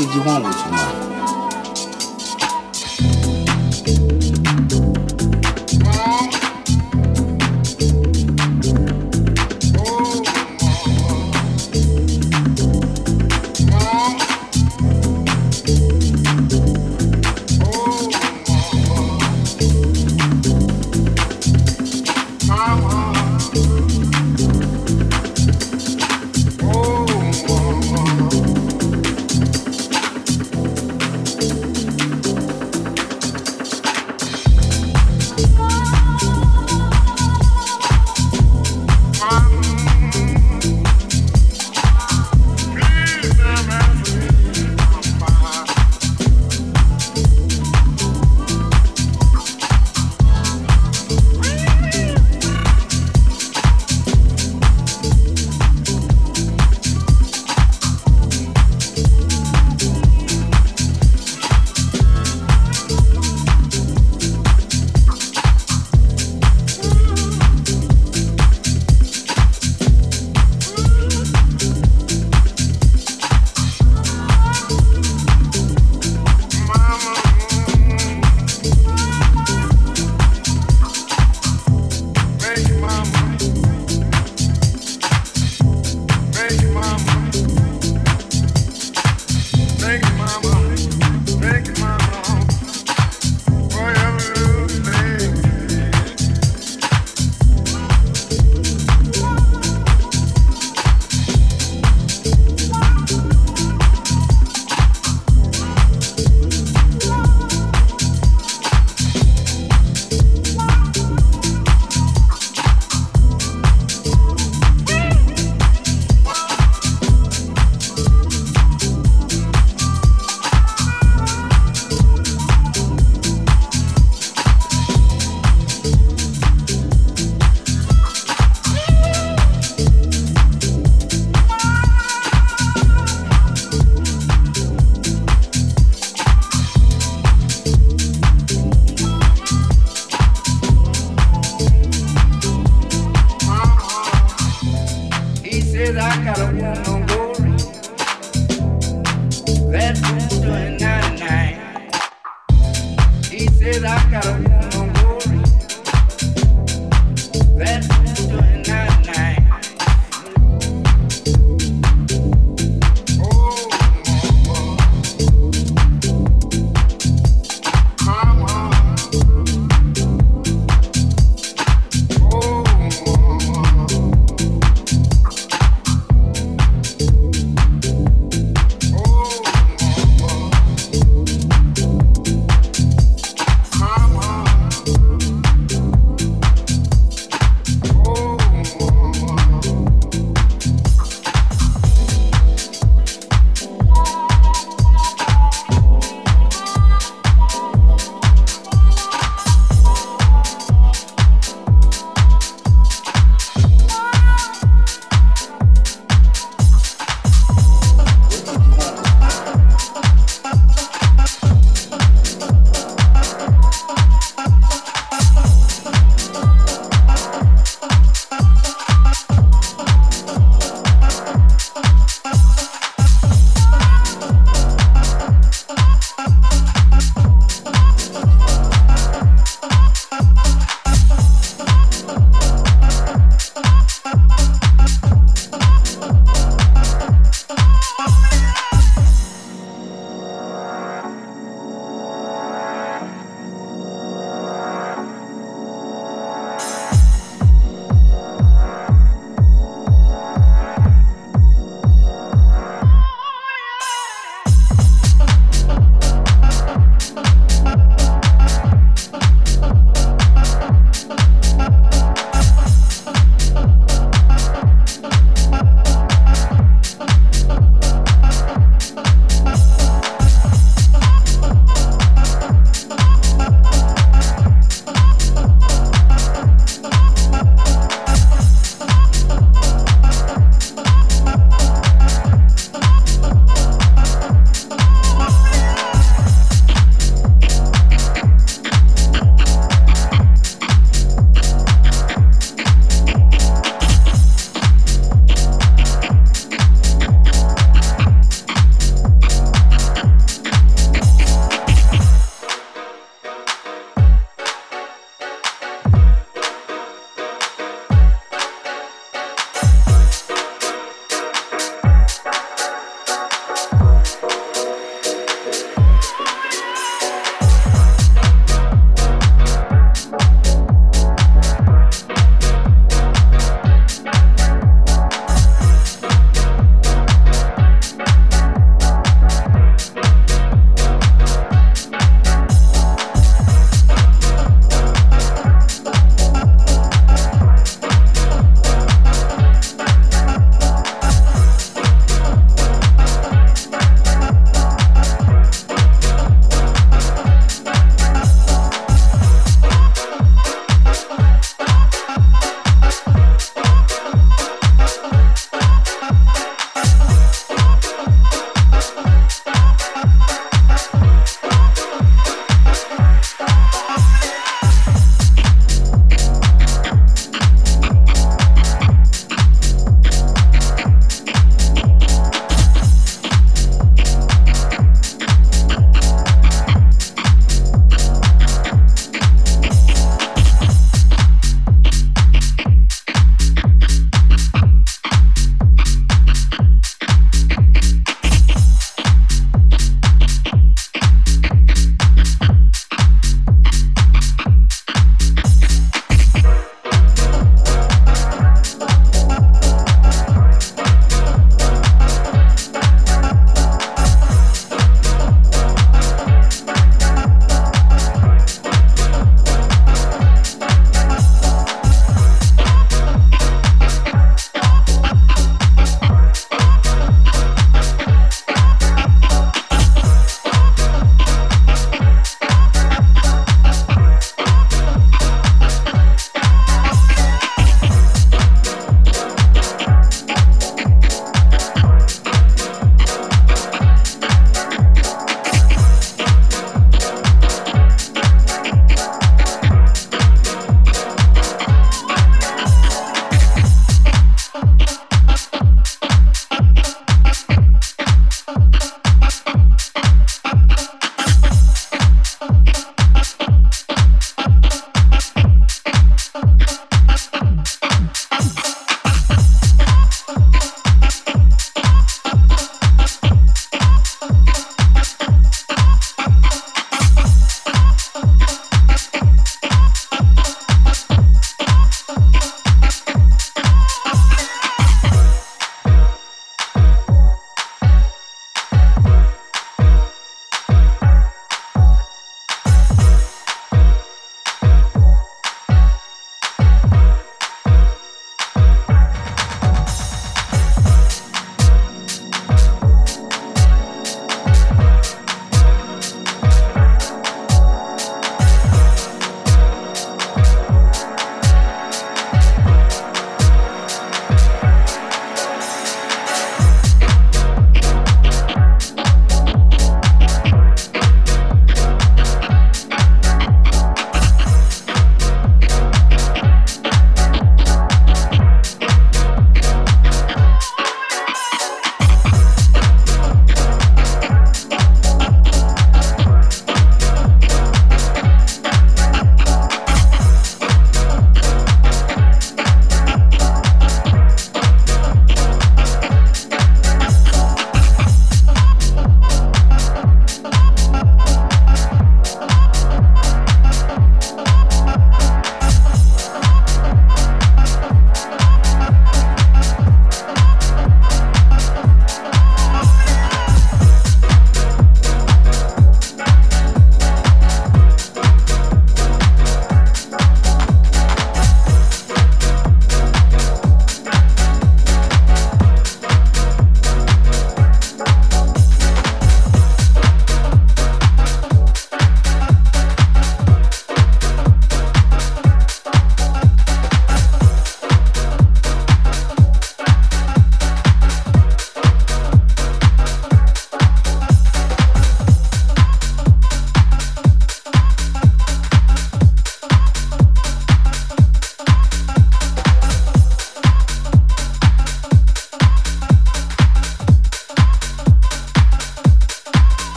What 行吗